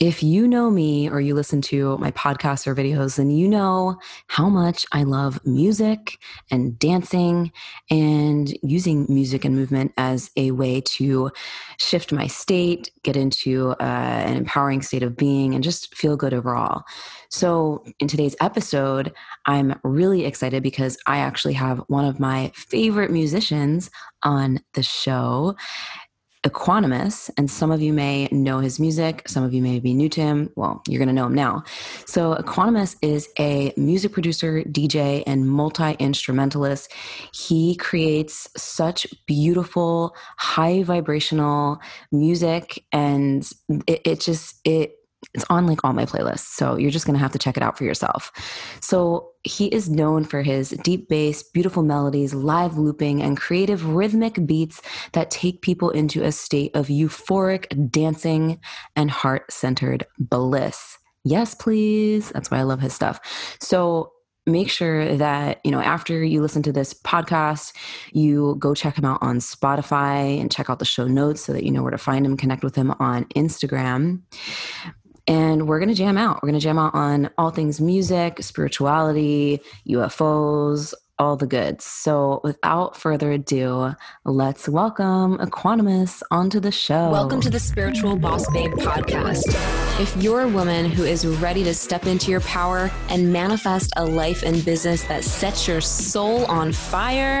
If you know me or you listen to my podcasts or videos, then you know how much I love music and dancing and using music and movement as a way to shift my state, get into uh, an empowering state of being, and just feel good overall. So, in today's episode, I'm really excited because I actually have one of my favorite musicians on the show. Equanimous, and some of you may know his music, some of you may be new to him. Well, you're going to know him now. So, Equanimous is a music producer, DJ, and multi instrumentalist. He creates such beautiful, high vibrational music, and it, it just, it, it's on like all my playlists. So you're just going to have to check it out for yourself. So he is known for his deep bass, beautiful melodies, live looping, and creative rhythmic beats that take people into a state of euphoric dancing and heart centered bliss. Yes, please. That's why I love his stuff. So make sure that you know after you listen to this podcast you go check him out on spotify and check out the show notes so that you know where to find him connect with him on instagram and we're going to jam out. We're going to jam out on all things music, spirituality, UFOs, all the goods. So, without further ado, let's welcome Equanimous onto the show. Welcome to the Spiritual Boss Babe podcast. If you're a woman who is ready to step into your power and manifest a life and business that sets your soul on fire,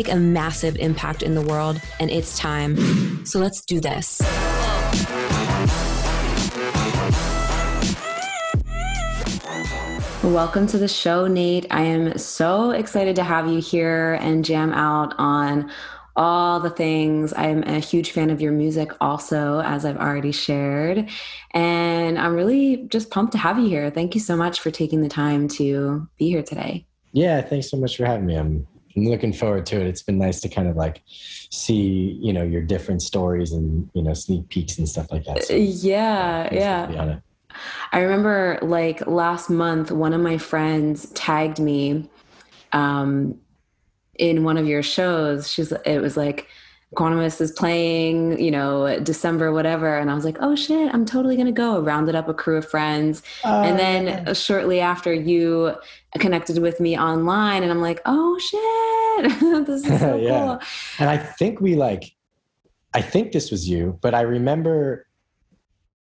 a massive impact in the world, and it's time. So let's do this. Welcome to the show, Nate. I am so excited to have you here and jam out on all the things. I'm a huge fan of your music, also, as I've already shared. And I'm really just pumped to have you here. Thank you so much for taking the time to be here today. Yeah, thanks so much for having me. I'm, I'm looking forward to it. It's been nice to kind of like see, you know, your different stories and, you know, sneak peeks and stuff like that. So, yeah, yeah. I remember like last month, one of my friends tagged me um, in one of your shows. She's, it was like, Equanimous is playing, you know, December, whatever. And I was like, oh shit, I'm totally going to go. Rounded up a crew of friends. Uh, and then shortly after, you connected with me online, and I'm like, oh shit, this is so yeah. cool. And I think we like, I think this was you, but I remember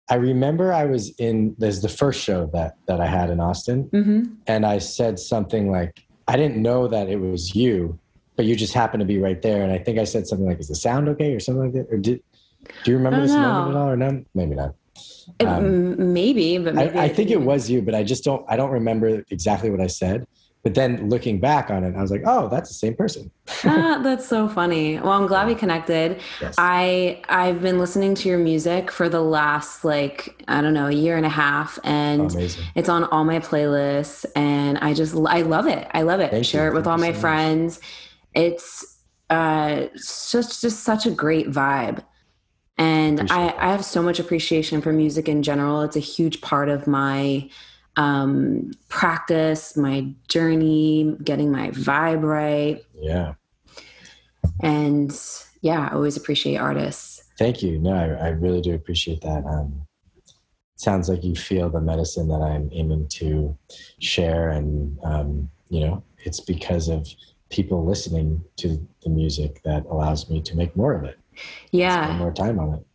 I remember I was in there's the first show that that I had in Austin, mm-hmm. and I said something like, "I didn't know that it was you, but you just happened to be right there." And I think I said something like, "Is the sound okay?" or something like that. Or did do you remember this know. moment at all, or no? Maybe not. Um, maybe, but maybe I, I think it was you, but I just don't. I don't remember exactly what I said. But then looking back on it, I was like, oh, that's the same person. ah, that's so funny. Well, I'm glad we connected. Yes. I I've been listening to your music for the last like, I don't know, a year and a half and Amazing. it's on all my playlists and I just I love it. I love it. Thank Share you. it with Thank all my so friends. Much. It's uh just just such a great vibe. And I, I have so much appreciation for music in general. It's a huge part of my um, practice, my journey, getting my vibe right. Yeah. And yeah, I always appreciate artists. Thank you. No, I, I really do appreciate that. Um, sounds like you feel the medicine that I'm aiming to share. And, um, you know, it's because of people listening to the music that allows me to make more of it. Yeah. more time on it.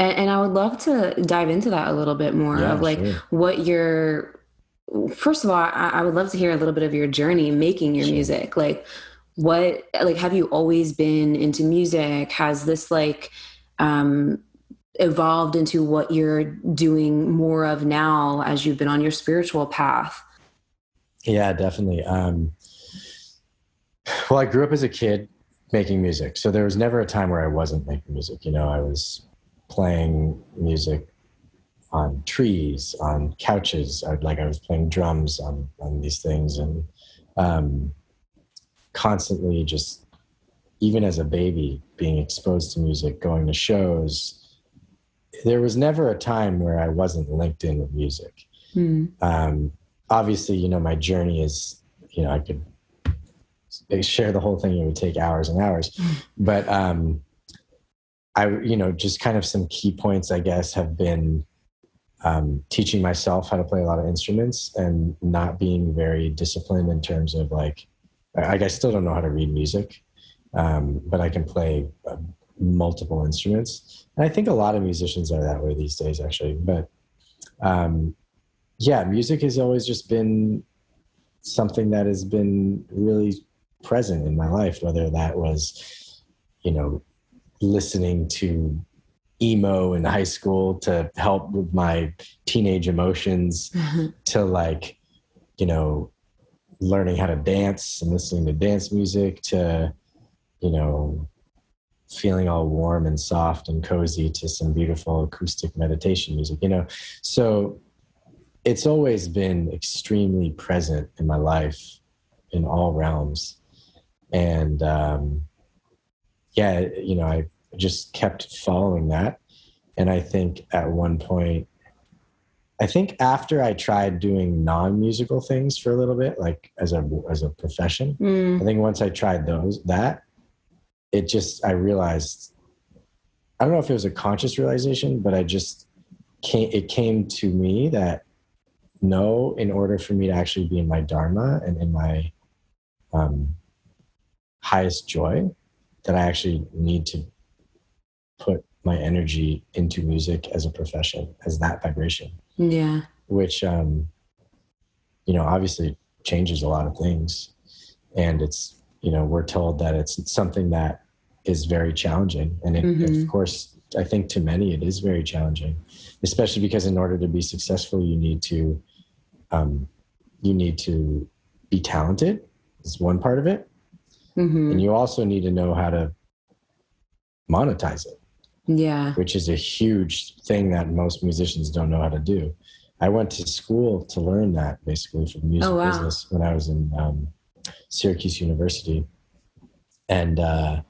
And, and, I would love to dive into that a little bit more yeah, of like sure. what your first of all, I, I, would love to hear a little bit of your journey making your music. Like, what, like, have you always been into music? Has this, like, um, evolved into what you're doing more of now as you've been on your spiritual path? Yeah, definitely. Um, well, I grew up as a kid making music. So there was never a time where I wasn't making music. You know, I was playing music on trees, on couches. I, like I was playing drums on on these things, and um, constantly just even as a baby being exposed to music, going to shows. There was never a time where I wasn't linked in with music. Mm. Um, obviously, you know, my journey is, you know, I could share the whole thing. It would take hours and hours, hmm. but um, I, you know, just kind of some key points, I guess, have been um, teaching myself how to play a lot of instruments and not being very disciplined in terms of like, I, I still don't know how to read music, um, but I can play uh, multiple instruments. And I think a lot of musicians are that way these days, actually. But um, yeah, music has always just been something that has been really present in my life, whether that was, you know, listening to emo in high school to help with my teenage emotions mm-hmm. to like you know learning how to dance and listening to dance music to you know feeling all warm and soft and cozy to some beautiful acoustic meditation music you know so it's always been extremely present in my life in all realms and um yeah you know i just kept following that. And I think at one point, I think after I tried doing non-musical things for a little bit, like as a as a profession, mm. I think once I tried those, that it just I realized I don't know if it was a conscious realization, but I just came it came to me that no, in order for me to actually be in my dharma and in my um, highest joy, that I actually need to put my energy into music as a profession, as that vibration. Yeah. Which, um, you know, obviously changes a lot of things. And it's, you know, we're told that it's something that is very challenging. And it, mm-hmm. of course, I think to many it is very challenging, especially because in order to be successful, you need to, um, you need to be talented. Is one part of it, mm-hmm. and you also need to know how to monetize it. Yeah. Which is a huge thing that most musicians don't know how to do. I went to school to learn that basically for music oh, wow. business when I was in um, Syracuse University. And, uh,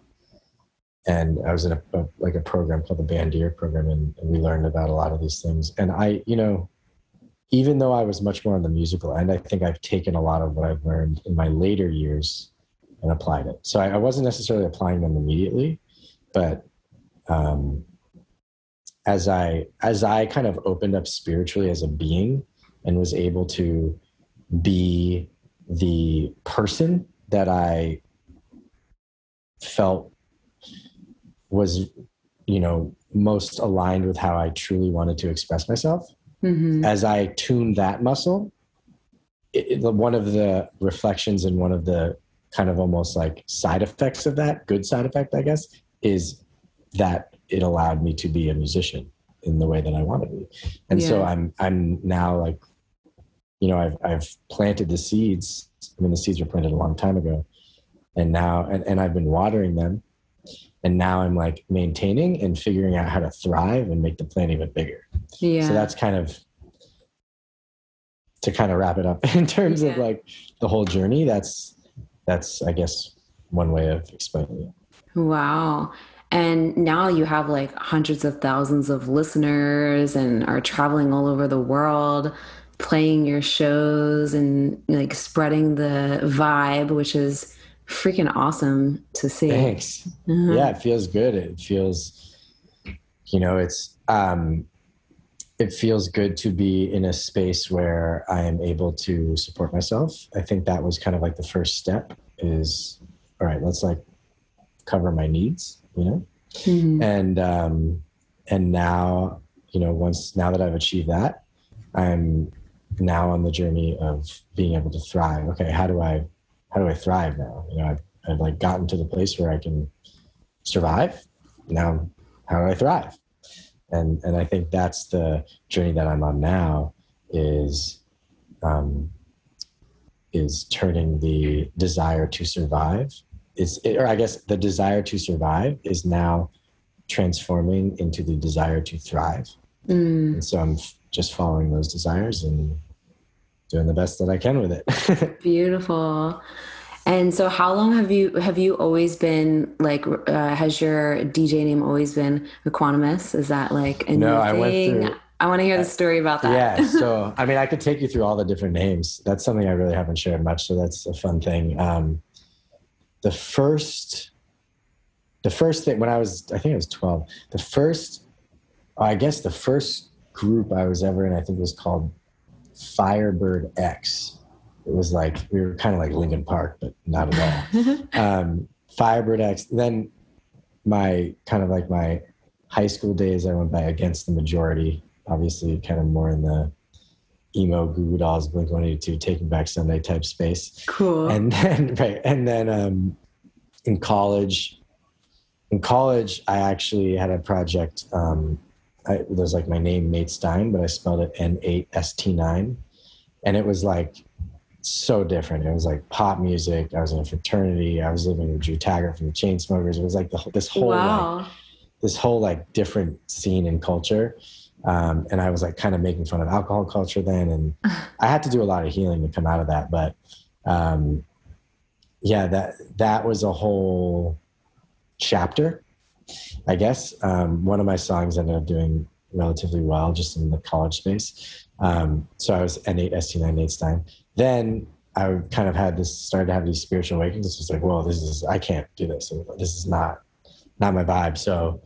and I was in a, a, like a program called the Bandier program, and, and we learned about a lot of these things. And I, you know, even though I was much more on the musical end, I think I've taken a lot of what I've learned in my later years and applied it. So I, I wasn't necessarily applying them immediately, but um, as I as I kind of opened up spiritually as a being and was able to be the person that I felt was you know most aligned with how I truly wanted to express myself. Mm-hmm. As I tuned that muscle, it, it, one of the reflections and one of the kind of almost like side effects of that, good side effect, I guess, is that it allowed me to be a musician in the way that I wanted to be. And yeah. so I'm I'm now like, you know, I've I've planted the seeds. I mean the seeds were planted a long time ago. And now and, and I've been watering them. And now I'm like maintaining and figuring out how to thrive and make the plant even bigger. Yeah. So that's kind of to kind of wrap it up in terms yeah. of like the whole journey. That's that's I guess one way of explaining it. Wow. And now you have like hundreds of thousands of listeners and are traveling all over the world, playing your shows and like spreading the vibe, which is freaking awesome to see. Thanks. Uh-huh. Yeah, it feels good. It feels, you know, it's, um, it feels good to be in a space where I am able to support myself. I think that was kind of like the first step is, all right, let's like cover my needs you know? Mm-hmm. and um and now you know once now that i've achieved that i'm now on the journey of being able to thrive. Okay how do i how do i thrive now? You know i've, I've like gotten to the place where i can survive. Now how do i thrive and and i think that's the journey that i'm on now is um is turning the desire to survive is or i guess the desire to survive is now transforming into the desire to thrive Mm. And so I'm f- just following those desires and doing the best that I can with it. Beautiful. And so, how long have you have you always been like? Uh, has your DJ name always been Equanimous? Is that like a no? I went through. I want to hear the story about that. Yeah. So, I mean, I could take you through all the different names. That's something I really haven't shared much. So that's a fun thing. Um, the first, the first thing when I was, I think I was twelve. The first, I guess, the first group I was ever in, I think was called Firebird X it was like we were kind of like Linkin Park, but not at all. um, Firebird X. Then my kind of like my high school days, I went by Against the Majority. Obviously, kind of more in the emo Goo Goo Dolls, Blink One Eighty Two, Taking Back Sunday type space. Cool. And then right, and then um, in college, in college, I actually had a project. Um, I, it was like my name Nate Stein, but I spelled it N eight S T nine, and it was like so different. It was like pop music. I was in a fraternity. I was living with Drew Taggart from the Chainsmokers. It was like the, this whole wow. like, this whole like different scene and culture. Um, and I was like kind of making fun of alcohol culture then, and I had to do a lot of healing to come out of that. But um, yeah, that that was a whole chapter, I guess. Um, one of my songs ended up doing relatively well just in the college space. Um, so I was N8 ST9 Nate Stein then I kind of had this started to have these spiritual awakenings. It's just like, well, this is I can't do this. This is not not my vibe. So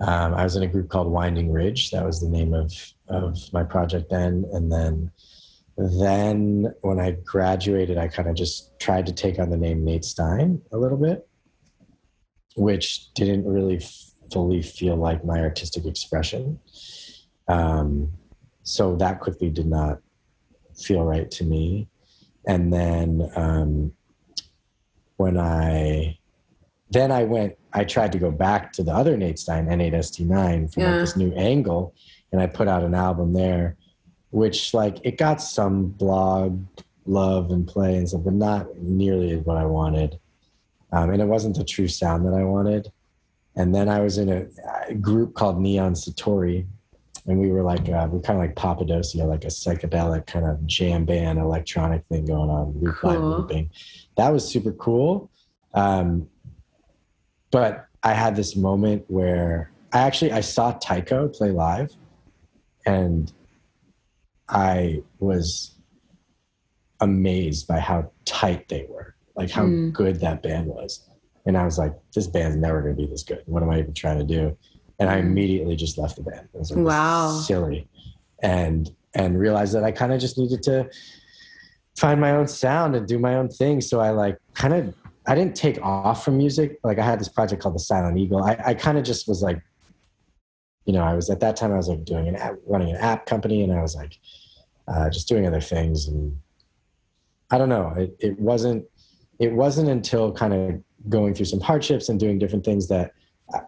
um, I was in a group called Winding Ridge. That was the name of of my project then. And then then when I graduated, I kind of just tried to take on the name Nate Stein a little bit, which didn't really fully feel like my artistic expression. Um, so that quickly did not feel right to me and then um, when I then I went, I tried to go back to the other Nate Stein N8ST9 from yeah. like this new angle, and I put out an album there, which like it got some blog love and play and stuff, but not nearly what I wanted, um, and it wasn't the true sound that I wanted. And then I was in a, a group called Neon Satori, and we were like uh, we kind of like Papadosio, like a psychedelic kind of jam band electronic thing going on, loop cool. by looping. That was super cool. Um, but I had this moment where I actually I saw Tycho play live, and I was amazed by how tight they were, like how mm. good that band was. And I was like, this band's never going to be this good. What am I even trying to do? And I immediately just left the band. It was like wow, silly, and and realized that I kind of just needed to find my own sound and do my own thing. So I like kind of I didn't take off from music. Like I had this project called the Silent Eagle. I, I kind of just was like, you know, I was at that time I was like doing an app, running an app company, and I was like uh, just doing other things. And I don't know, it, it wasn't it wasn't until kind of going through some hardships and doing different things that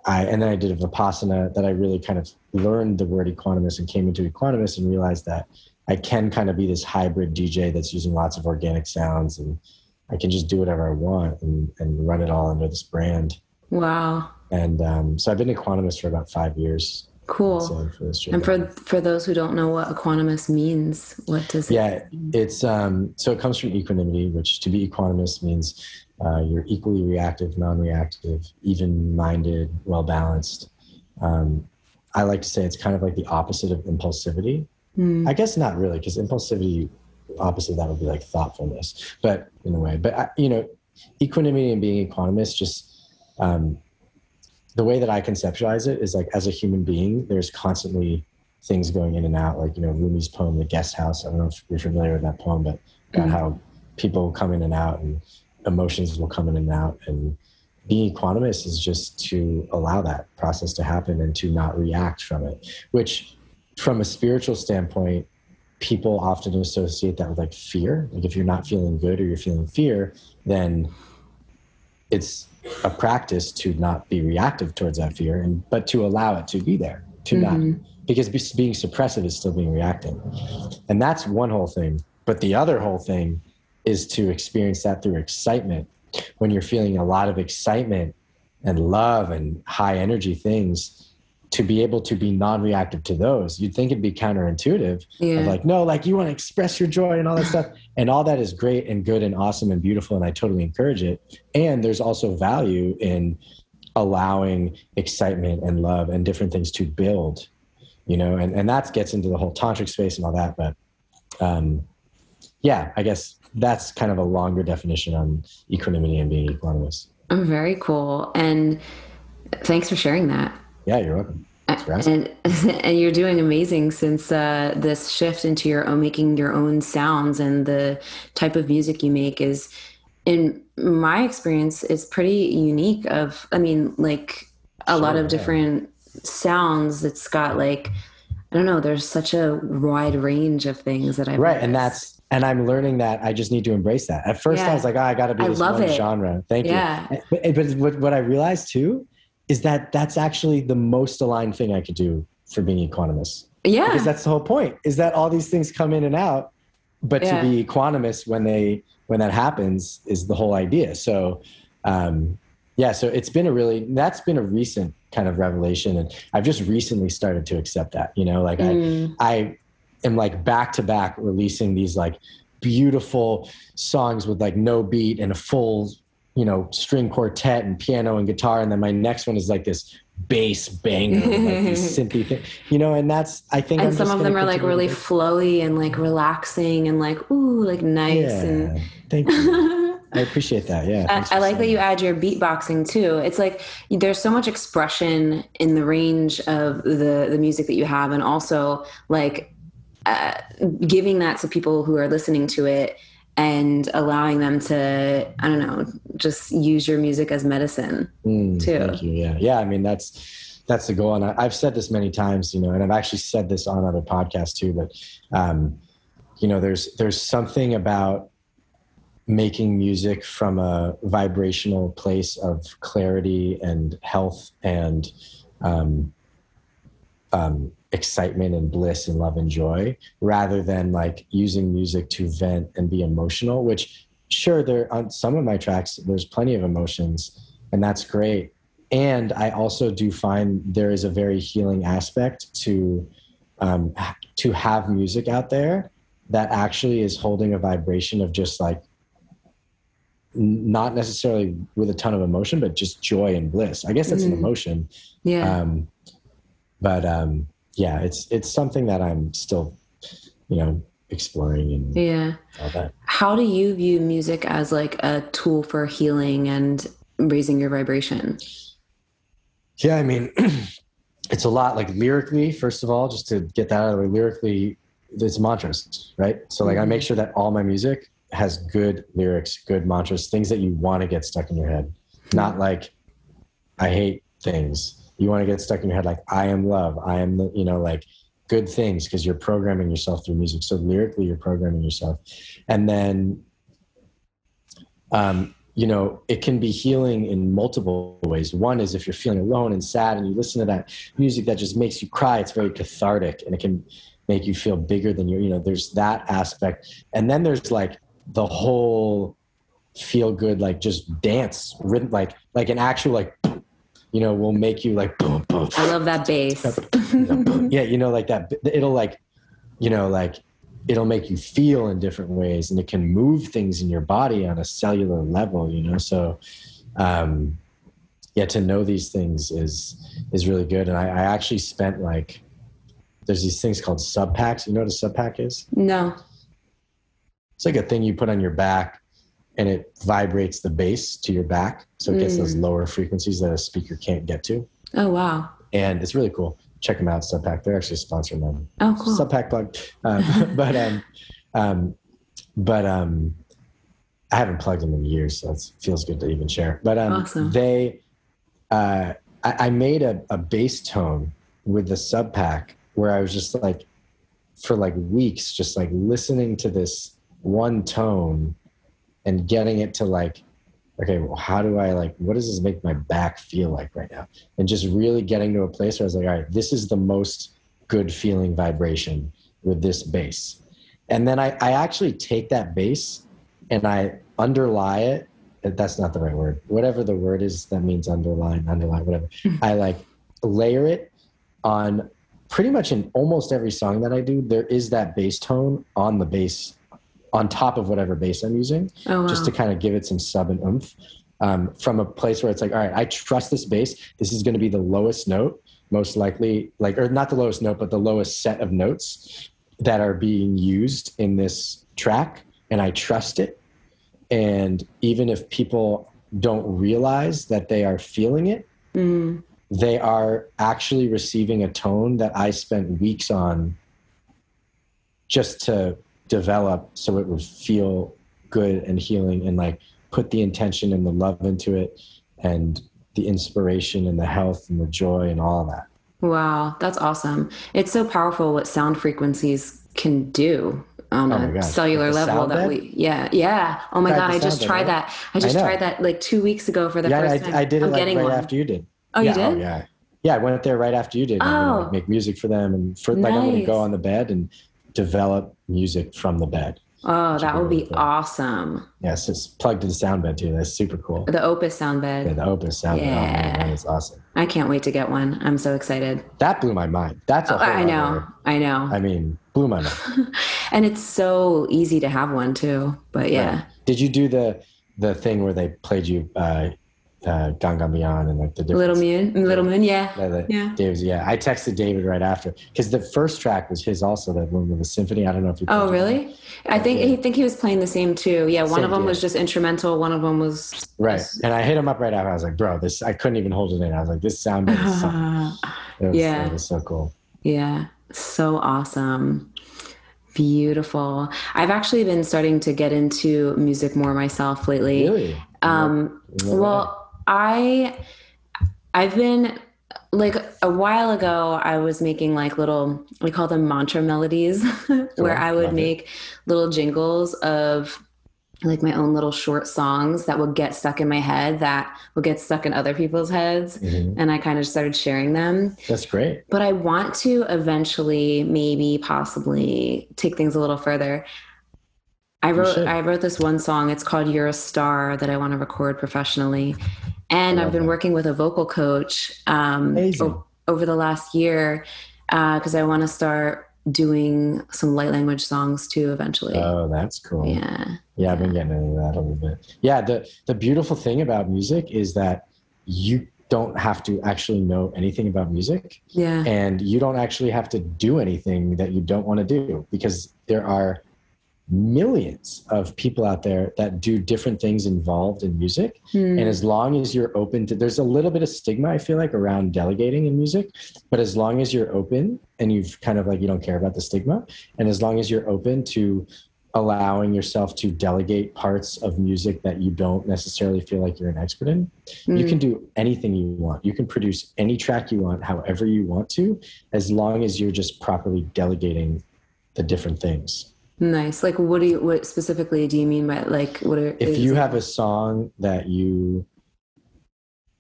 I, and then I did a Vipassana that I really kind of learned the word equanimous and came into equanimous and realized that I can kind of be this hybrid DJ that's using lots of organic sounds and I can just do whatever I want and, and run it all under this brand. Wow. And um, so I've been equanimous for about five years. Cool. For and for for those who don't know what equanimous means, what does it yeah, it's um, so it comes from equanimity, which to be equanimous means uh, you're equally reactive, non-reactive, even-minded, well-balanced. Um, I like to say it's kind of like the opposite of impulsivity. Mm. I guess not really, because impulsivity, opposite of that would be like thoughtfulness, but in a way. But I, you know, equanimity and being equanimous, just um, the way that I conceptualize it is like as a human being, there's constantly things going in and out. Like you know, Rumi's poem, "The Guest House." I don't know if you're familiar with that poem, but about mm. how people come in and out and emotions will come in and out and being equanimous is just to allow that process to happen and to not react from it which from a spiritual standpoint people often associate that with like fear. Like if you're not feeling good or you're feeling fear then it's a practice to not be reactive towards that fear and but to allow it to be there to mm-hmm. not because being suppressive is still being reacting and that's one whole thing. But the other whole thing is to experience that through excitement. When you're feeling a lot of excitement and love and high energy things, to be able to be non-reactive to those you'd think it'd be counterintuitive yeah. like no like you want to express your joy and all that stuff and all that is great and good and awesome and beautiful and i totally encourage it and there's also value in allowing excitement and love and different things to build you know and, and that gets into the whole tantric space and all that but um yeah i guess that's kind of a longer definition on equanimity and being equanimous. Very cool. And thanks for sharing that. Yeah, you're welcome. And, and you're doing amazing since uh, this shift into your own making your own sounds and the type of music you make is in my experience is pretty unique of i mean like a sure, lot of different sounds. It's got like i don't know there's such a wide range of things that i right and that's and i'm learning that i just need to embrace that at first yeah. i was like oh, i gotta be this one it. genre thank yeah. you but, but what, what i realized too is that that's actually the most aligned thing I could do for being equanimous. Yeah. Because that's the whole point is that all these things come in and out, but yeah. to be equanimous when they, when that happens is the whole idea. So, um, yeah, so it's been a really, that's been a recent kind of revelation. And I've just recently started to accept that, you know, like mm. I, I am like back to back releasing these like beautiful songs with like no beat and a full you know, string quartet and piano and guitar. And then my next one is like this bass banger, like this synthy thing, you know, and that's, I think, and I'm some of them are like really flowy and like relaxing and like, ooh, like nice. Yeah, and thank you. I appreciate that. Yeah. I, I like that you add your beatboxing too. It's like there's so much expression in the range of the the music that you have, and also like uh, giving that to people who are listening to it and allowing them to i don't know just use your music as medicine mm, too. thank you yeah. Yeah i mean that's that's the goal. And I, have said this many times you know and i've actually said this on other podcasts too but um, you know there's there's something about making music from a vibrational place of clarity and health and um, um, excitement and bliss and love and joy rather than like using music to vent and be emotional which sure there on some of my tracks there's plenty of emotions and that's great. And i also do find there is a very healing aspect to um, to have music out there that actually is holding a vibration of just like not necessarily with a ton of emotion but just joy and bliss. I guess that's mm. an emotion. Yeah. Um, but um, yeah, it's it's something that I'm still, you know, exploring and yeah. All that. How do you view music as like a tool for healing and raising your vibration? Yeah, I mean, it's a lot like lyrically. First of all, just to get that out of the way, lyrically, it's mantras, right? So like, mm-hmm. I make sure that all my music has good lyrics, good mantras, things that you want to get stuck in your head, not like I hate things you want to get stuck in your head like i am love. I am you know like good things because you're programming yourself through music. So lyrically you're programming yourself. And then um, you know it can be healing in multiple ways. One is if you're feeling alone and sad and you listen to that music that just makes you cry it's very cathartic and it can make you feel bigger than you you know there's that aspect. And then there's like the whole feel good like just dance rhythm like like an actual like you know, will make you like boom, boom. I love that bass. yeah, you know, like that. It'll like, you know, like it'll make you feel in different ways, and it can move things in your body on a cellular level. You know, so um, yeah, to know these things is is really good. And I, I actually spent like there's these things called sub packs. You know what a sub pack is? No. It's like a thing you put on your back and it vibrates the bass to your back. So it gets mm. those lower frequencies that a speaker can't get to. Oh, wow. And it's really cool. Check them out, Subpack. They're actually sponsoring them. Oh, cool. Subpack plug. Um, but, um, um, but, um, I haven't plugged them in years, so it feels good to even share. But, um, awesome. they, uh, I, I made a, a bass tone with the Subpack where I was just like, for like weeks, just like listening to this one tone and getting it to like okay well how do i like what does this make my back feel like right now? And just really getting to a place where i was like all right this is the most good feeling vibration with this bass. And then i, I actually take that bass and i underlie it. Uh, that's not the right word. Whatever the word is that means underline underline whatever. I like layer it on pretty much in almost every song that I do, there is that bass tone on the bass, on top of whatever bass I'm using, oh, wow. just to kind of give it some sub and oomph. Um, from a place where it's like, all right, I trust this bass. This is going to be the lowest note, most likely, like, or not the lowest note, but the lowest set of notes that are being used in this track. And I trust it. And even if people don't realize that they are feeling it, mm they are actually receiving a tone that I spent weeks on just to develop so it would feel good and healing and like put the intention and the love into it and the inspiration and the health and the joy and all that. Wow, that's awesome. It's so powerful what sound frequencies can do on oh a cellular level that bed? we yeah yeah oh my god i just tried bed, that i just I tried that like two weeks ago for the yeah, first time i, I did it like right one. after you did Oh, yeah, you did? Oh, yeah. Yeah, I went there right after you did. Oh. And, like, oh. make music for them. And for, nice. like, I'm to go on the bed and develop music from the bed. Oh, that would be awesome. Yes, it's plugged to the sound bed too. That's super cool. The Opus sound bed. Yeah, the Opus sound yeah. bed. Oh, man, that's awesome. I can't wait to get one. I'm so excited. That blew my mind. That's a oh, I know. Other, I know. I mean, blew my mind. and it's so easy to have one too. But yeah. Right. Did you do the the thing where they played you uh, uh, Gangnam and like the different Little Moon, Little Moon, yeah, the, yeah. David's, yeah. I texted David right after because the first track was his also, the one with the symphony. I don't know if you. Oh, really? I think yeah. he think he was playing the same too. Yeah, one same, of them yeah. was just instrumental. One of them was right. Was, and I hit him up right after. I was like, bro, this I couldn't even hold it in. I was like, this sound. Is was, yeah, it was so cool. Yeah, so awesome. Beautiful. I've actually been starting to get into music more myself lately. Really? Um, well, I I've been like a while ago I was making like little we call them mantra melodies where I would make it. little jingles of like my own little short songs that would get stuck in my head that would get stuck in other people's heads mm-hmm. and I kind of started sharing them. That's great. But I want to eventually maybe possibly take things a little further. I wrote I wrote this one song. It's called You're a Star that I want to record professionally. And I've been that. working with a vocal coach um, o- over the last year because uh, I want to start doing some light language songs too eventually. Oh, that's cool. Yeah. Yeah, I've been getting into that a little bit. Yeah, the the beautiful thing about music is that you don't have to actually know anything about music. Yeah. And you don't actually have to do anything that you don't want to do because there are millions of people out there that do different things involved in music. Hmm. And as long as you're open to, there's a little bit of stigma, I feel like, around delegating in music. But as long as you're open and you've kind of like, you don't care about the stigma, and as long as you're open to allowing yourself to delegate parts of music that you don't necessarily feel like you're an expert in, mm. you hmm. can do anything you want. You can produce any track you want, however you want to, as long as you're just properly delegating the different things. Nice. Like, what do you, what specifically do you mean by like, what are, if you have a song that you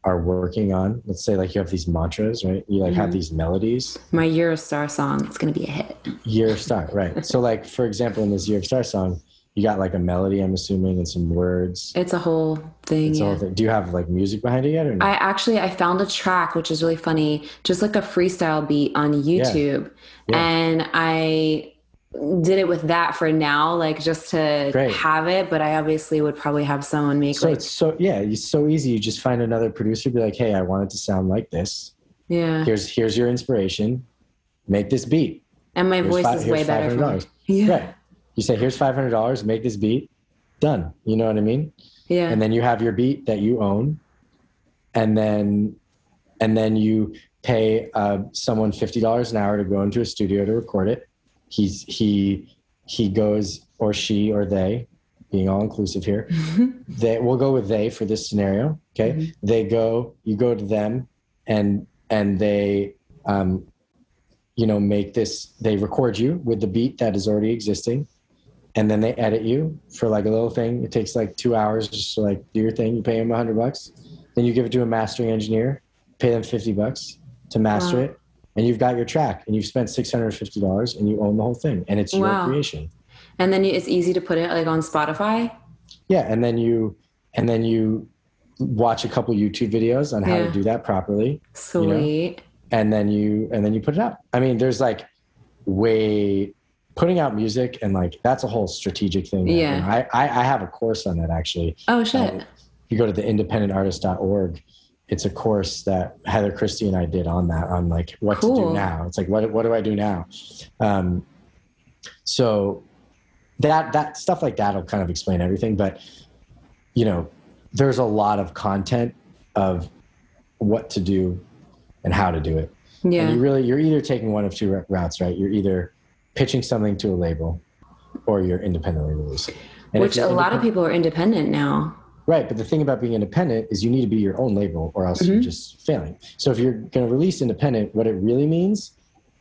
are working on, let's say like you have these mantras, right? You like mm-hmm. have these melodies. My You're a Star song, it's going to be a hit. You're a Star, right. so like, for example, in this You're a Star song, you got like a melody, I'm assuming, and some words. It's a whole thing. It's yeah. whole thing. Do you have like music behind it yet? Or no? I actually I found a track which is really funny, just like a freestyle beat on YouTube, yeah. Yeah. and I did it with that for now, like just to Great. have it. But I obviously would probably have someone make. So like, it's so yeah, it's so easy. You just find another producer, be like, hey, I want it to sound like this. Yeah. Here's here's your inspiration. Make this beat. And my here's voice five, is way better. $500. Yeah. Right. You say, here's five hundred dollars. Make this beat. Done. You know what I mean? Yeah. And then you have your beat that you own, and then and then you pay uh, someone fifty dollars an hour to go into a studio to record it he's he he goes or she or they being all inclusive here they we'll go with they for this scenario okay mm-hmm. they go you go to them and and they um you know make this they record you with the beat that is already existing and then they edit you for like a little thing it takes like two hours just to like do your thing you pay them a hundred bucks then you give it to a mastering engineer pay them 50 bucks to master wow. it and you've got your track and you've spent $650 and you own the whole thing and it's wow. your creation and then it's easy to put it like on spotify yeah and then you and then you watch a couple youtube videos on how yeah. to do that properly sweet you know? and then you and then you put it out. I mean, there's like way putting out music and like that's a whole strategic thing. Yeah. I, I, I have a course on that actually. Oh shit. Um, you go to the independentartist.org, it's a course that Heather Christie and I did on that on like what cool. to do now. It's like what what do I do now? Um, so that that stuff like that will kind of explain everything. But you know, there's a lot of content of what to do and how to do it. Yeah. And you really you're either taking one of two routes, right? You're either pitching something to a label or you're independently releasing. And Which a lot of people are independent now. Right, but the thing about being independent is you need to be your own label or else mm-hmm. you're just failing. So if you're going to release independent, what it really means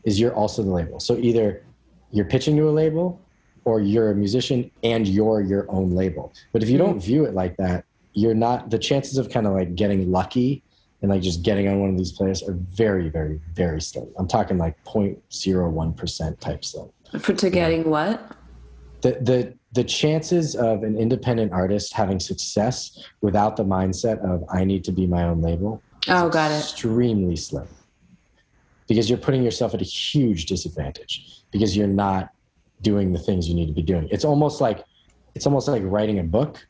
is you're also the label. So either you're pitching to a label or you're a musician and you're your own label. But if you mm-hmm. don't view it like that, you're not the chances of kind of like getting lucky and like just getting on one of these players are very, very, very slim. I'm talking like 0.01% type slim. For to getting yeah. what? The the the chances of an independent artist having success without the mindset of I need to be my own label. Oh, got it. Extremely slim. Because you're putting yourself at a huge disadvantage because you're not doing the things you need to be doing. It's almost like it's almost like writing a book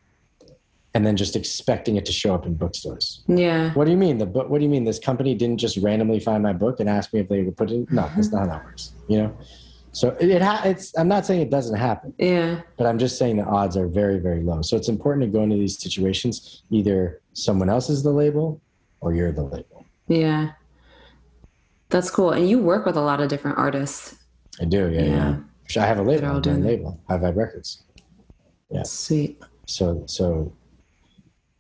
and then just expecting it to show up in bookstores. Yeah. What do you mean? The book what do you mean this company didn't just randomly find my book and ask me if they would put it No, that's not how that works. You know? So it, ha- it's I'm not saying it doesn't happen. Yeah. But I'm just saying the odds are very very low. So it's important to go into these situations either someone else is the label or you're the label. Yeah. That's cool. And you work with a lot of different artists. I do. Yeah. Yeah. yeah. I have a label. I have a label. High Vibe Records. Yeah. Sweet. So so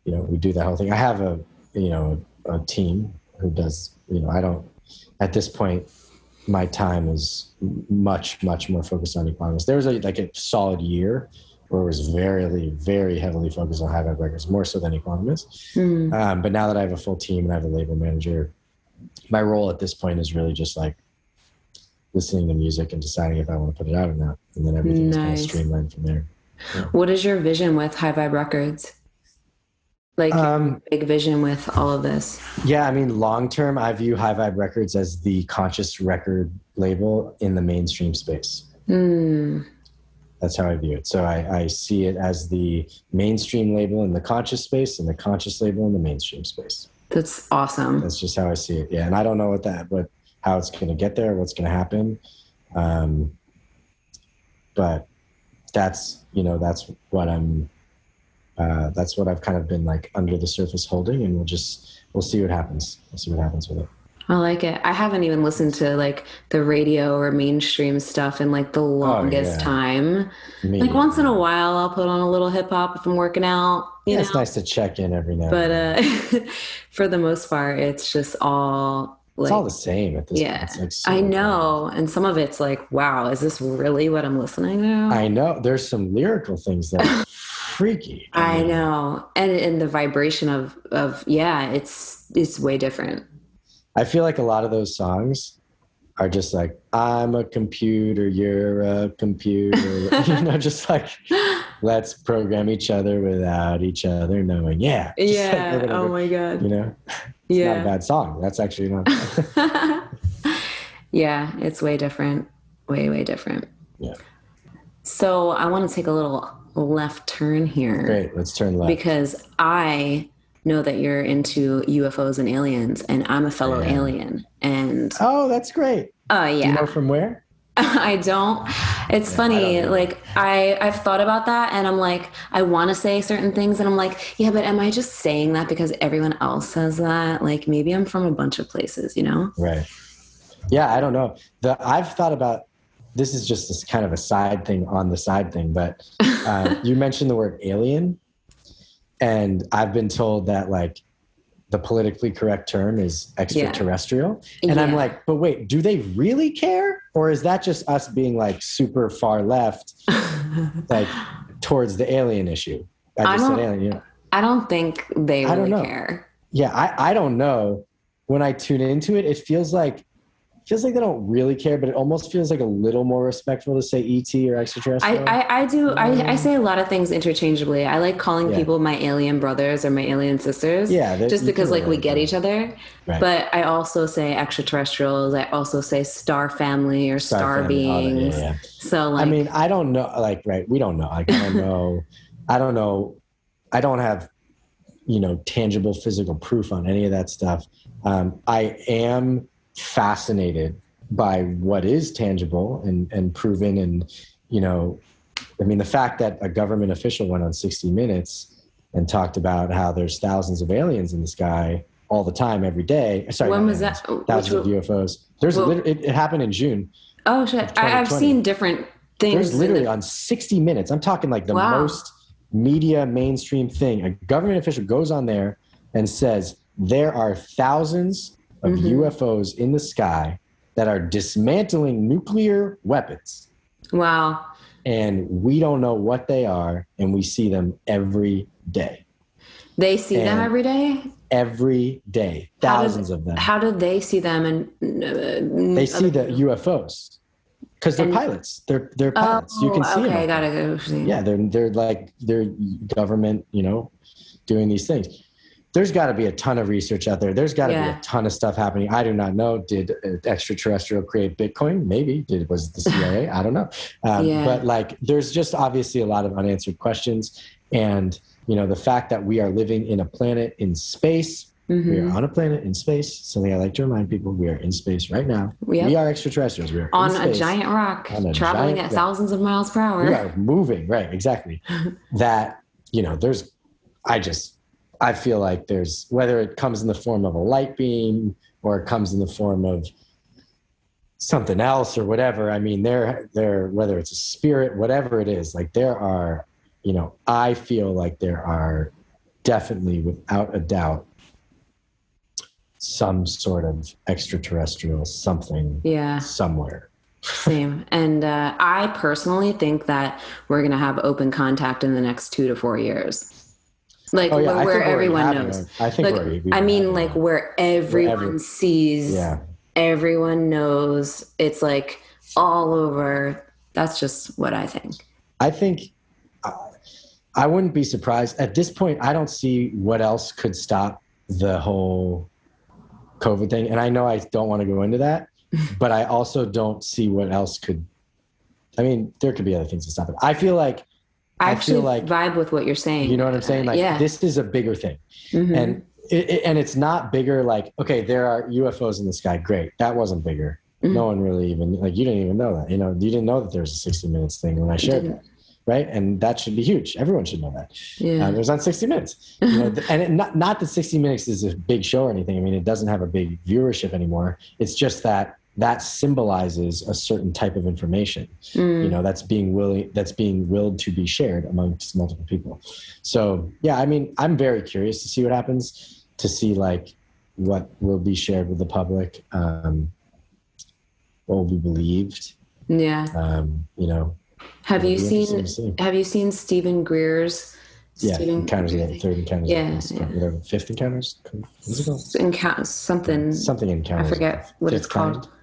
you know, we do that whole thing. I have a you know, a, a team who does, you know, I don't at this point my time was much much more focused on Equanimous. There was a, like a solid year where it was very very heavily focused on high vibe records, more so than Equanimous. Mm. Um, but now that I have a full team and I have a label manager, my role at this point is really just like listening to music and deciding if I want to put it out or not, and then everything's nice. kind of streamlined from there. Yeah. What is your vision with High Vibe Records? Like um, big vision with all of this? Yeah, I mean, long term, I view High Vibe Records as the conscious record label in the mainstream space. Mm. That's how I view it. So I, I see it as the mainstream label in the conscious space and the conscious label in the mainstream space. That's awesome. That's just how I see it. Yeah, and I don't know what that, what how it's going to get there, what's going to happen. Um, but that's you know that's what I'm uh, that's what I've kind of been like under the surface holding, and we'll just we'll see what happens. We'll see what happens with it. I like it. I haven't even listened to like the radio or mainstream stuff in like the oh, longest oh, yeah. time. Me like once in a while, I'll put on a little hip hop if I'm working out. yeah, know? it's nice to check in every now. But uh, for the most part, it's just all. Like, it's all the same at this yeah, point. Like so I know. And some of it's like, wow, is this really what I'm listening to? I know. There's some lyrical things that freaky. I, know, and and the vibration of of yeah, it's it's way different. I feel like a lot of those songs are just like I'm a computer, you're a computer, you know, just like let's program each other without each other knowing. Yeah, yeah. Like oh my god. You know, it's yeah. not a bad song. That's actually not. yeah, it's way different. Way way different. Yeah. So I want to take a little left turn here. Great, let's turn left. Because I know that you're into UFOs and aliens, and I'm a fellow yeah. alien. And oh, that's great. Oh uh, yeah. Do you know from where? I don't. It's yeah, funny. I like I I've thought about that and I'm like I want to say certain things and I'm like, yeah, but am I just saying that because everyone else says that? Like maybe I'm from a bunch of places, you know? Right. Yeah, I don't know. The I've thought about this is just this kind of a side thing on the side thing, but uh, you mentioned the word alien, and I've been told that like the politically correct term is extraterrestrial, yeah. and yeah. I'm like, but wait, do they really care, or is that just us being like super far left, like towards the alien issue? I just I said alien. You know? I don't think they really I don't know. care. Yeah, I I don't know. When I tune into it, it feels like feels like they don't really care, but it almost feels like a little more respectful to say ET or extraterrestrial. I, I, I do. I, I say a lot of things interchangeably. I like calling yeah. people my alien brothers or my alien sisters. Yeah. Just because like we get each other. Right. But I also say extraterrestrials. I also say star family or star, star family, beings. Yeah, yeah. So like, I mean, I don't know. Like, right? We don't know. Like, I don't know. I don't know. I don't have, you know, tangible physical proof on any of that stuff. Um, I am fascinated by what is tangible and, and proven and you know i mean the fact that a government official went on 60 minutes and talked about how there's thousands of aliens in the sky all the time every day. Sorry when was that? Thousands Which, of ufos there's well, it, it, happened in june oh shit. I, have seen different things. there's literally the- on 60 minutes i'm talking like the wow. most media mainstream thing. A government official goes on there and says there are thousands of mm-hmm. UFOs in the sky that are dismantling nuclear weapons. Wow. And we don't know what they are, and we see them every day. They see and them every day? Every day. Thousands of them. How do they see them? And uh, they see the UFOs because they're and, pilots. They're they're pilots. Oh, you can see okay, them. I got it. Yeah, they're they're like they're government, you know, doing these things there's got to be a ton of research out there. There's got to yeah. be a ton of stuff happening. I do not know. Did extraterrestrial create Bitcoin? Maybe. Did was the CIA? I don't know. Um, yeah. But like, there's just obviously a lot of unanswered questions, and you know, the fact that we are living in a planet in space. Mm-hmm. We are on a planet in space. Something I like to remind people: we are in space right now. Yep. We are extraterrestrials. We are on a giant rock, a traveling giant, at thousands of miles per hour. We are moving. Right. Exactly. that you know, there's. I just I feel like there's whether it comes in the form of a light beam or it comes in the form of something else or whatever. I mean, there, there, whether it's a spirit, whatever it is, like there are, you know, I feel like there are definitely, without a doubt, some sort of extraterrestrial something, yeah, somewhere. Same. And uh, I personally think that we're going to have open contact in the next two to four years like oh, yeah. where, everyone knows. I think like, I mean, like where everyone where every, sees, yeah. everyone knows. It's like all over. That's just what I think. I think uh, I wouldn't be surprised at this point. I don't see what else could stop the whole COVID thing, and I know I don't want to go into that, but I also don't see what else could. I mean, there could be other things to stop it. I feel like I actually like vibe with what you're saying. You know what I'm saying? Like yeah. this is a bigger thing, mm-hmm. and it, it, and it's not bigger. Like okay, there are UFOs in the sky. Great, that wasn't bigger. Mm-hmm. No one really even like you didn't even know that. You know, you didn't know that there was a 60 minutes thing when I shared that, right? And that should be huge. Everyone should know that. Yeah, um, it was on 60 Minutes. You know, and it, not not that 60 Minutes is a big show or anything. I mean, it doesn't have a big viewership anymore. It's just that that symbolizes a certain type of information mm. you know that's being willing that's being willed to be shared amongst multiple people so yeah i mean i'm very curious to see what happens to see like what will be shared with the public um, what will be believed yeah um, you know have you seen have you seen Steven Greer's yeah, Stephen encounters the third encounters. Yeah, yeah. whatever fifth encounters. What's it called? Encounter something. Something encounters. I forget what it's called. Kind.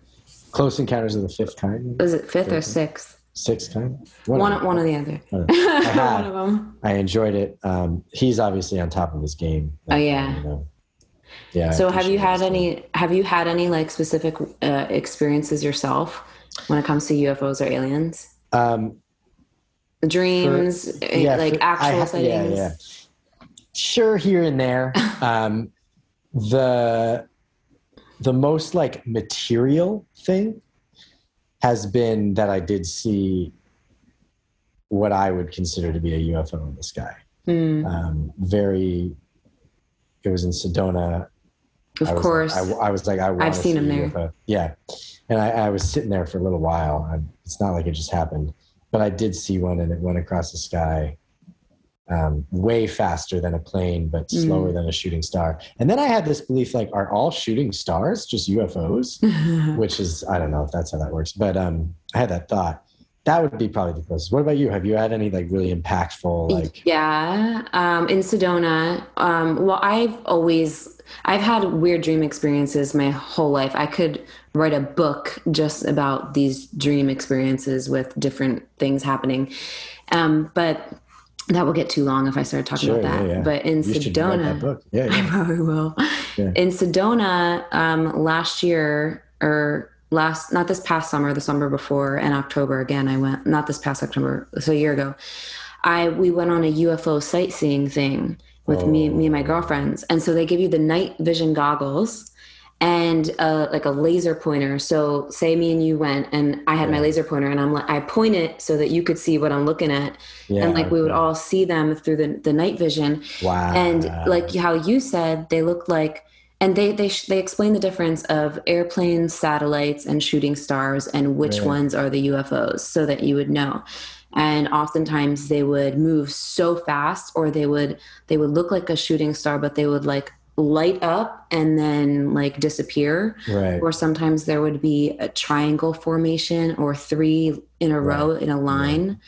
Close Encounters of the Fifth Kind. Was it fifth or sixth? Sixth kind. One, one, one or the other. I had, one of them. I enjoyed it. Um, he's obviously on top of his game. Oh yeah. You know. Yeah. So have you had any? Have you had any like specific uh, experiences yourself when it comes to UFOs or aliens? Um, Dreams, for, yeah, like for, actual ha- sightings. Yeah, yeah. Sure, here and there. um, the the most like material thing has been that I did see what I would consider to be a UFO in the sky. Mm. Um, very, it was in Sedona. Of I course. Like, I, I, was like, I I've seen him there. UFO. Yeah. And I, I, was sitting there for a little while. It's not like it just happened, but I did see one and it went across the sky um, way faster than a plane, but slower mm. than a shooting star. And then I had this belief like, are all shooting stars just UFOs? Which is, I don't know if that's how that works, but um, I had that thought. that would be probably the closest. What about you? Have you had any like really impactful like? Yeah, um, in Sedona. Um, well, I've always I've had weird dream experiences my whole life. I could write a book just about these dream experiences with different things happening. Um, but that will get too long if I start talking sure, about that. Yeah, yeah. But in you Sedona, yeah, I probably will. In Sedona, um, last year or last, not this past summer, the summer before, and October again, I went. Not this past October, so a year ago. I we went on a UFO sightseeing thing with oh. me, me and my girlfriends, and so they give you the night vision goggles and uh, like a laser pointer. So say me and you went, and I had yeah. my laser pointer, and I'm like, I point it so that you could see what I'm looking at, yeah, and like we would all see them through the the night vision. Wow! And like how you said, they looked like, and they they they explain the difference of airplanes, satellites, and shooting stars, and which right. ones are the UFOs, so that you would know and oftentimes they would move so fast or they would they would look like a shooting star but they would like light up and then like disappear. Right. Or sometimes there would be a triangle formation or three in a right. row in a line. Right.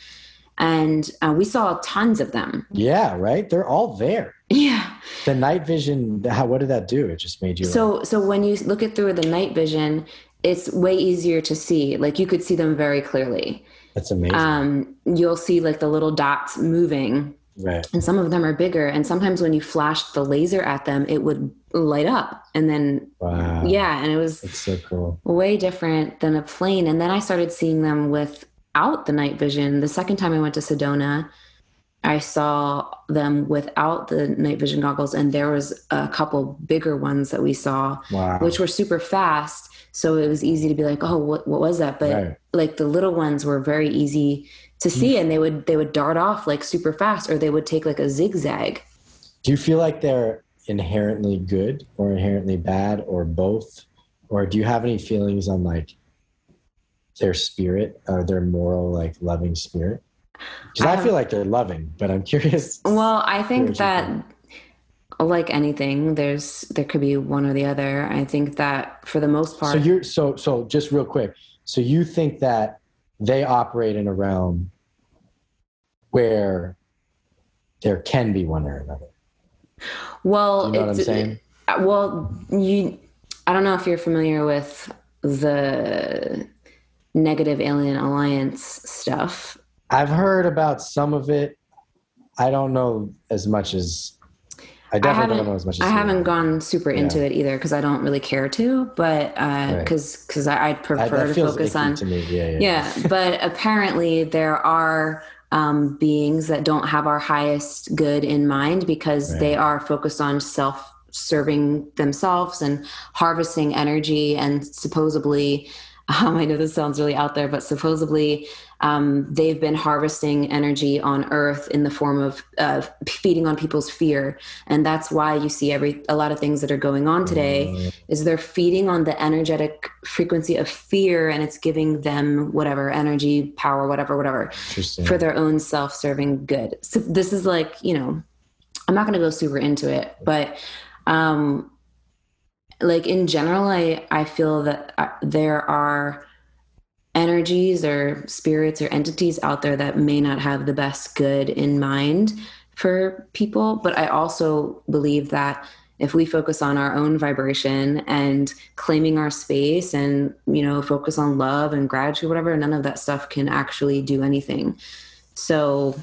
And uh, we saw tons of them. Yeah, right. They're all there. Yeah. The night vision. How? What did that do? It just made you. So, like... so when you look at through the night vision, it's way easier to see. Like you could see them very clearly. That's amazing. Um, you'll see like the little dots moving Right. And some of them are bigger. And sometimes when you flashed the laser at them, it would light up. And then, wow. yeah. And it was That's so cool. way different than a plane. And then I started seeing them without the night vision. The second time I went to Sedona, I saw them without the night vision goggles. And there was a couple bigger ones that we saw, wow. which were super fast. So it was easy to be like, oh, what, what was that? But right. like the little ones were very easy to hmm. see and they would they would dart off like super fast or they would take like a zigzag. Do you feel like they're inherently good or inherently bad or both? Or do you have any feelings on like their spirit or their moral like loving spirit? Because I, I, feel like they're loving but i'm curious. Well i think that like anything there's there could be one or the other. I think that for the most part so you're so so just real quick. So you think that they operate in a realm where there can be one or another. Well, you know what I'm saying? Uh, well, you, I don't know if you're familiar with the negative alien alliance stuff. I've heard about some of it. I don't know as much as I definitely I don't know as much. As I haven't gone super into yeah. it either because I don't really care to, but because uh, right. because I'd prefer to focus on. To yeah, yeah. yeah, but apparently there are um, beings that don't have our highest good in mind because right. they are focused on self serving themselves and harvesting energy and supposedly um, I know this sounds really out there, but supposedly um, they've been harvesting energy on Earth in the form of uh, feeding on people's fear, and that's why you see every a lot of things that are going on today mm. is they're feeding on the energetic frequency of fear, and it's giving them whatever energy, power, whatever, whatever, for their own self-serving good. So this is like you know, I'm not going to go super into it, but um, like in general i i feel that uh, there are energies or spirits or entities out there that may not have the best good in mind for people. But i also believe that if we focus on our own vibration and claiming our space and you know focus on love and gratitude whatever none of that stuff can actually do anything. So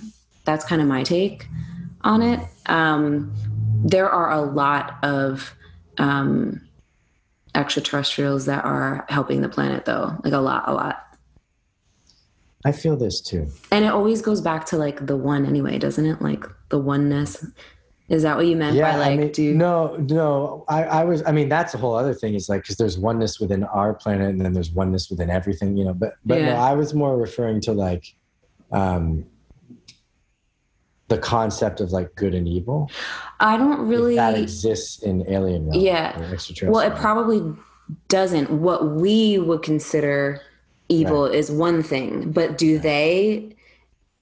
that's kind of my take on it. Um, there are a lot of um, extraterrestrials that are helping the planet, though. Like a lot, a lot. I feel this too. And it always goes back to like the one anyway, doesn't it? Like the oneness. Is that what you meant yeah, by like, I mean, do no, no. I, I was, I mean, that's a whole other thing. Is like, cause there's oneness within our planet and then there's oneness within everything, you know, but, but yeah. no, I was more referring to like, um, the concept of like good and evil. I don't really that exists in alien realm. Yeah. Well, it probably doesn't. What we would consider evil right. is one thing, but do right. they?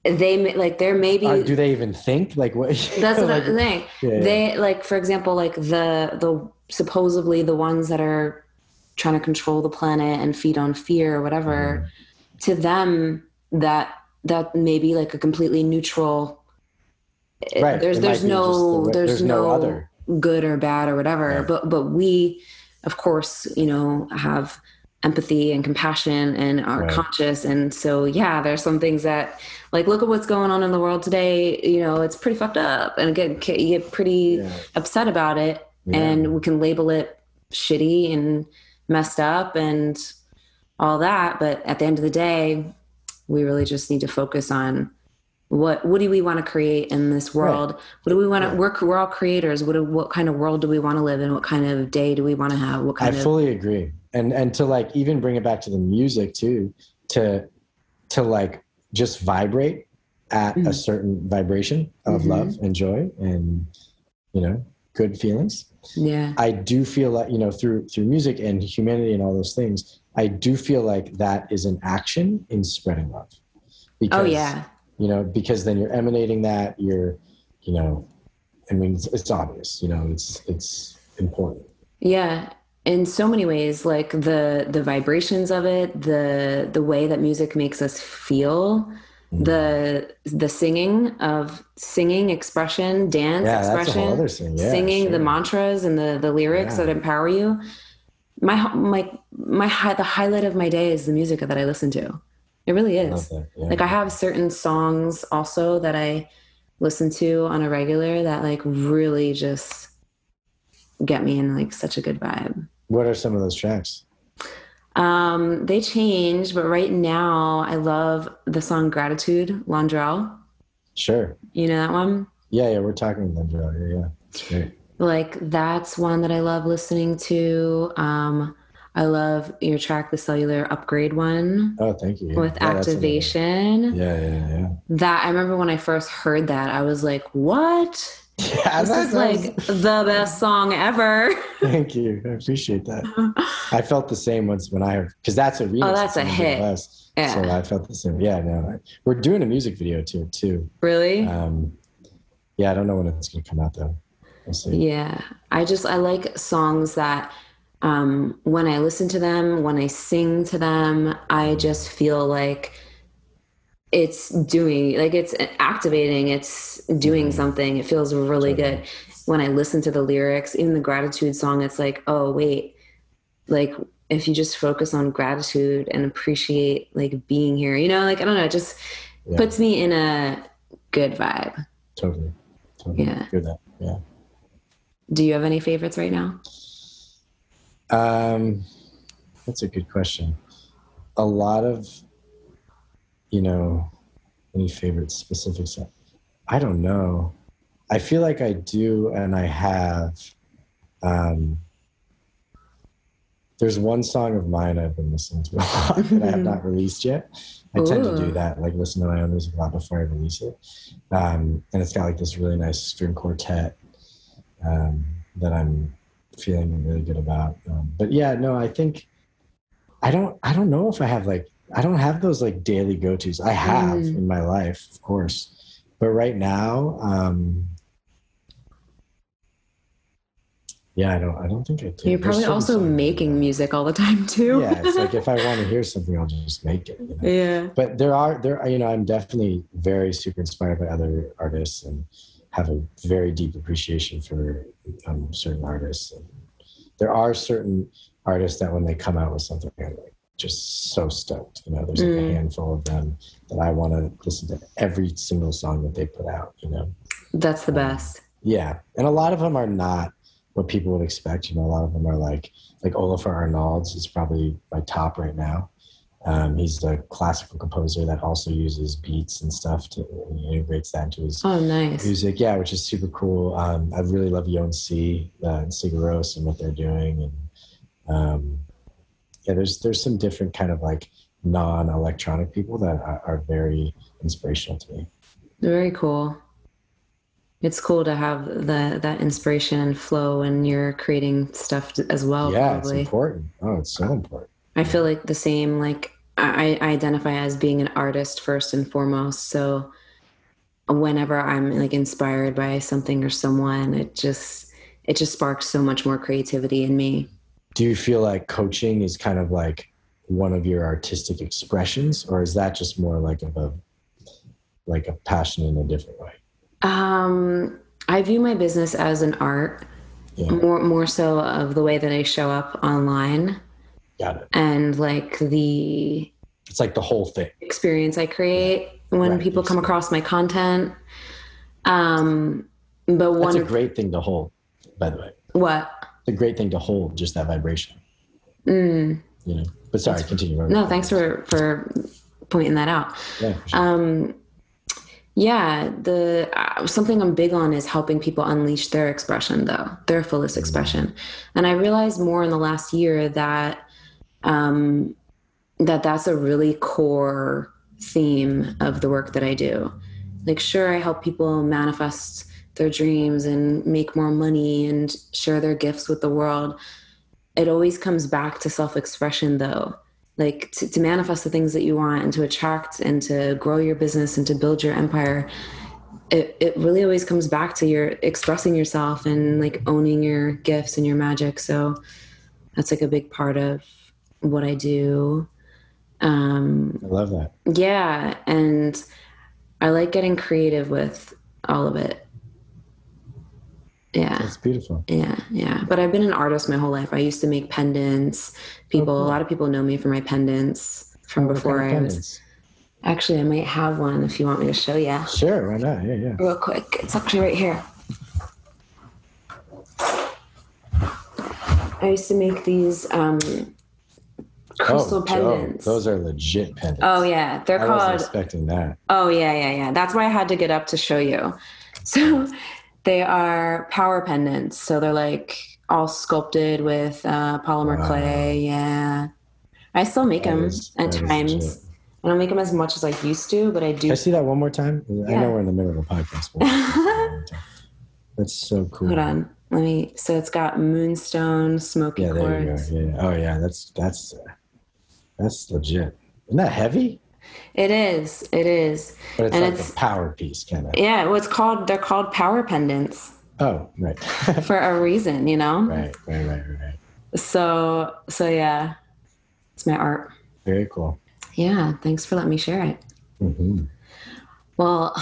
They like there may be. Uh, do they even think like what? That's what I'm saying. Yeah, they like, for example, like the the supposedly the ones that are trying to control the planet and feed on fear or whatever. Mm. To them, that that may be like a completely neutral right. there's there's no the, there's, there's, no, no other good or bad or whatever yeah. but but we of course you know have empathy and compassion and are right. conscious and so yeah there's some things that like look at what's going on in the world today you know it's pretty fucked up and get you get pretty yeah. upset about it yeah. and we can label it shitty and messed up and all that but at the end of the day we really just need to focus on what what do we want to create in this world? Right. what do we want to we're, we're all creators. What do, what kind of world do we want to live in? What kind of day do we want to have? What kind i of fully agree. And and to like even bring it back to the music too to to like just vibrate at mm-hmm. a certain vibration of mm-hmm. love and joy and you know good feelings. Yeah. I do feel like you know through through music and humanity and all those things i do feel like that is an action in spreading love. Oh, because, oh yeah you know because then you're emanating that you're you know i mean it's, it's obvious you know it's it's important yeah in so many ways like the the vibrations of it the the way that music makes us feel mm. the the singing of singing expression dance yeah, expression yeah, singing sure. the mantras and the the lyrics yeah. that empower you my my my high, the highlight of my day is the music that I listen to. It really is. Like I have certain songs also that I listen to on a regular that like really just get me in like such a good vibe. What are some of those tracks? Um, they change, but right now I love the song Gratitude, Londrelle. Sure. You know that one? Yeah, yeah, we're talking Londrelle. Yeah, yeah. It's great. Like that's one that I love listening to. Um, I love your track, the cellular upgrade one. Oh, thank you. With yeah, activation. Yeah, yeah, yeah. That I remember when I first heard that, I was like, "What? Yeah, this is like the best song ever. Thank you. I appreciate that. I felt the same once when I heard because that's a remix. Oh, that's a hit. yeah. So I felt the same. Yeah, no, we're doing a music video to it too. Really? Um, yeah, I don't know when it's gonna come out though. We'll see. Yeah, I just I like songs that um, when I listen to them, when I sing to them, I just feel like it's doing like it's activating it's doing mm-hmm. something. It feels really good. When i listen to the lyrics in the gratitude song it's like oh wait. Like if you just focus on gratitude and appreciate like being here you know like i don't know it just yeah. puts me in a good vibe. Totally, totally. yeah. Good that. Yeah. Do you have any favorites right now um that's a good question a lot of you know, any favorite specific specifics? I don't know. I feel like I do, and I have. Um, there's one song of mine I've been listening to a lot that I have not released yet. I Ooh. tend to do that, like listen to my own music a lot before I release it. Um, and it's got like this really nice string quartet um, that I'm feeling really good about. Um, but yeah, no, I think I don't. I don't know if I have like I don't have those like daily go tos. I have mm. in my life, of course, but right now, um, yeah, I don't. I don't think I do. You're probably also making music all the time too. yeah, it's like if I want to hear something, I'll just make it. You know? Yeah. But there are there. You know, I'm definitely very super inspired by other artists and have a very deep appreciation for um, certain artists. And there are certain artists that when they come out with something, I'm like, just so stoked. You know, there's like mm. a handful of them that I want to listen to every single song that they put out. You know, that's the um, best. Yeah, and a lot of them are not what people would expect. You know, a lot of them are like like Olafur Arnalds is probably my top right now. Um, he's a classical composer that also uses beats and stuff to he integrates that into his oh, nice. music. Yeah, which is super cool. Um, I really love Jónsi uh, and Sigur Rós and what they're doing, and um, yeah, there's there's some different kind of like non-electronic people that are, are very inspirational to me. Very cool. It's cool to have the that inspiration and flow when you're creating stuff as well. Yeah, probably. it's important. Oh, it's so important. I feel like the same. Like I, I identify as being an artist first and foremost. So whenever I'm like inspired by something or someone, it just it just sparks so much more creativity in me do you feel like coaching is kind of like one of your artistic expressions, or is that just more like of a like a passion in a different way? Um, I view my business as an art, yeah. more more so of the way that I show up online. Got it. And like the it's like the whole thing experience I create yeah. when right. people come across my content. Um, but one that's a great thing to hold, by the way. What? It's a great thing to hold, just that vibration. Mm. You know, but sorry, continue. No, thanks for for pointing that out. Yeah. Sure. Um, yeah, the uh, something I'm big on is helping people unleash their expression, though their fullest mm. expression. And I realized more in the last year that um, that that's a really core theme of the work that I do. Like, sure, I help people manifest their dreams and make more money and share their gifts with the world. It always comes back to self expression, though. Like to, to, manifest the things that you want and to attract and to grow your business and to build your empire. It, it really always comes back to your expressing yourself and like owning your gifts and your magic. So that's like a big part of what I do. Um, I love that. Yeah. And I like getting creative with all of it. Yeah. It's beautiful. Yeah, yeah. But I've been an artist my whole life. I used to make pendants. People, oh, cool. a lot of people know me for my pendants from oh, before I pendants? Actually, I might have one if you want me to show you. Sure, why not? Yeah, yeah. Real quick. It's actually right here. I used to make these um, crystal oh, pendants. Joe, those are legit pendants. Oh yeah, they're I called. I was expecting that. Oh yeah, yeah, yeah. That's why I had to get up to show you. So they are power pendants. So they're like all sculpted with uh, polymer wow. clay. Yeah. I still make that them is, at times. I don't make them as much as I used to, but I do. Can I see that one more time? Yeah. I know we're in the middle of a podcast. That's so cool. Hold on. Let me. So it's got moonstone, smoky yeah, quartz. Yeah. Oh yeah, that's that's uh, that's legit. Isn't that heavy? It is. It is. But it's and like it's, a power piece, kind of. Yeah. Well, it's called. They're called power pendants. Oh, right. for a reason, you know. Right. Right. Right. Right. So. So yeah, it's my art. Very cool. Yeah. Thanks for letting me share it. Mm-hmm. Well,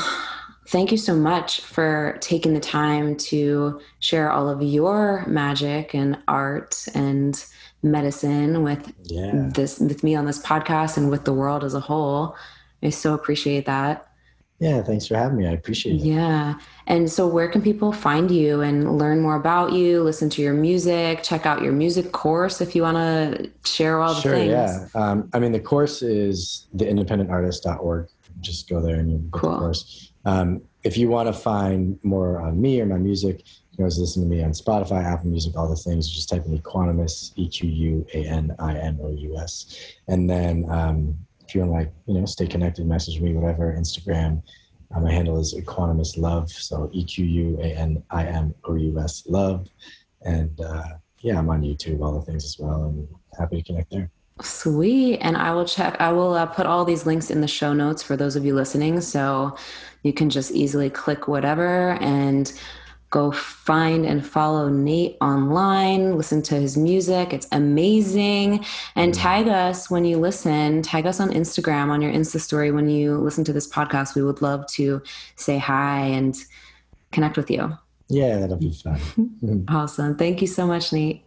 thank you so much for taking the time to share all of your magic and art and medicine with yeah. this with me on this podcast and with the world as a whole. I so appreciate that. Yeah, thanks for having me. I appreciate it. Yeah. And so where can people find you and learn more about you, listen to your music, check out your music course if you want to share all the sure, things? Yeah. Um, I mean, the course is the theindependentartist.org. Just go there and you book cool. the course. Um, if you want to find more on me or my music, you know, listen to me on Spotify, Apple Music, all the things. Just type in Equanimous, E Q U A N I M O U S. And then um, if you want to, like, you know, stay connected, message me, whatever, Instagram. Uh, my handle is Equanimous Love. So E Q U A N I M O U S Love. And uh, yeah, I'm on YouTube, all the things as well. And happy to connect there. Sweet. And I will check, I will uh, put all these links in the show notes for those of you listening. So you can just easily click whatever and go find and follow Nate online, listen to his music. It's amazing. And mm. tag us when you listen, tag us on Instagram, on your Insta story when you listen to this podcast. We would love to say hi and connect with you. Yeah, that'll be fun. awesome. Thank you so much, Nate.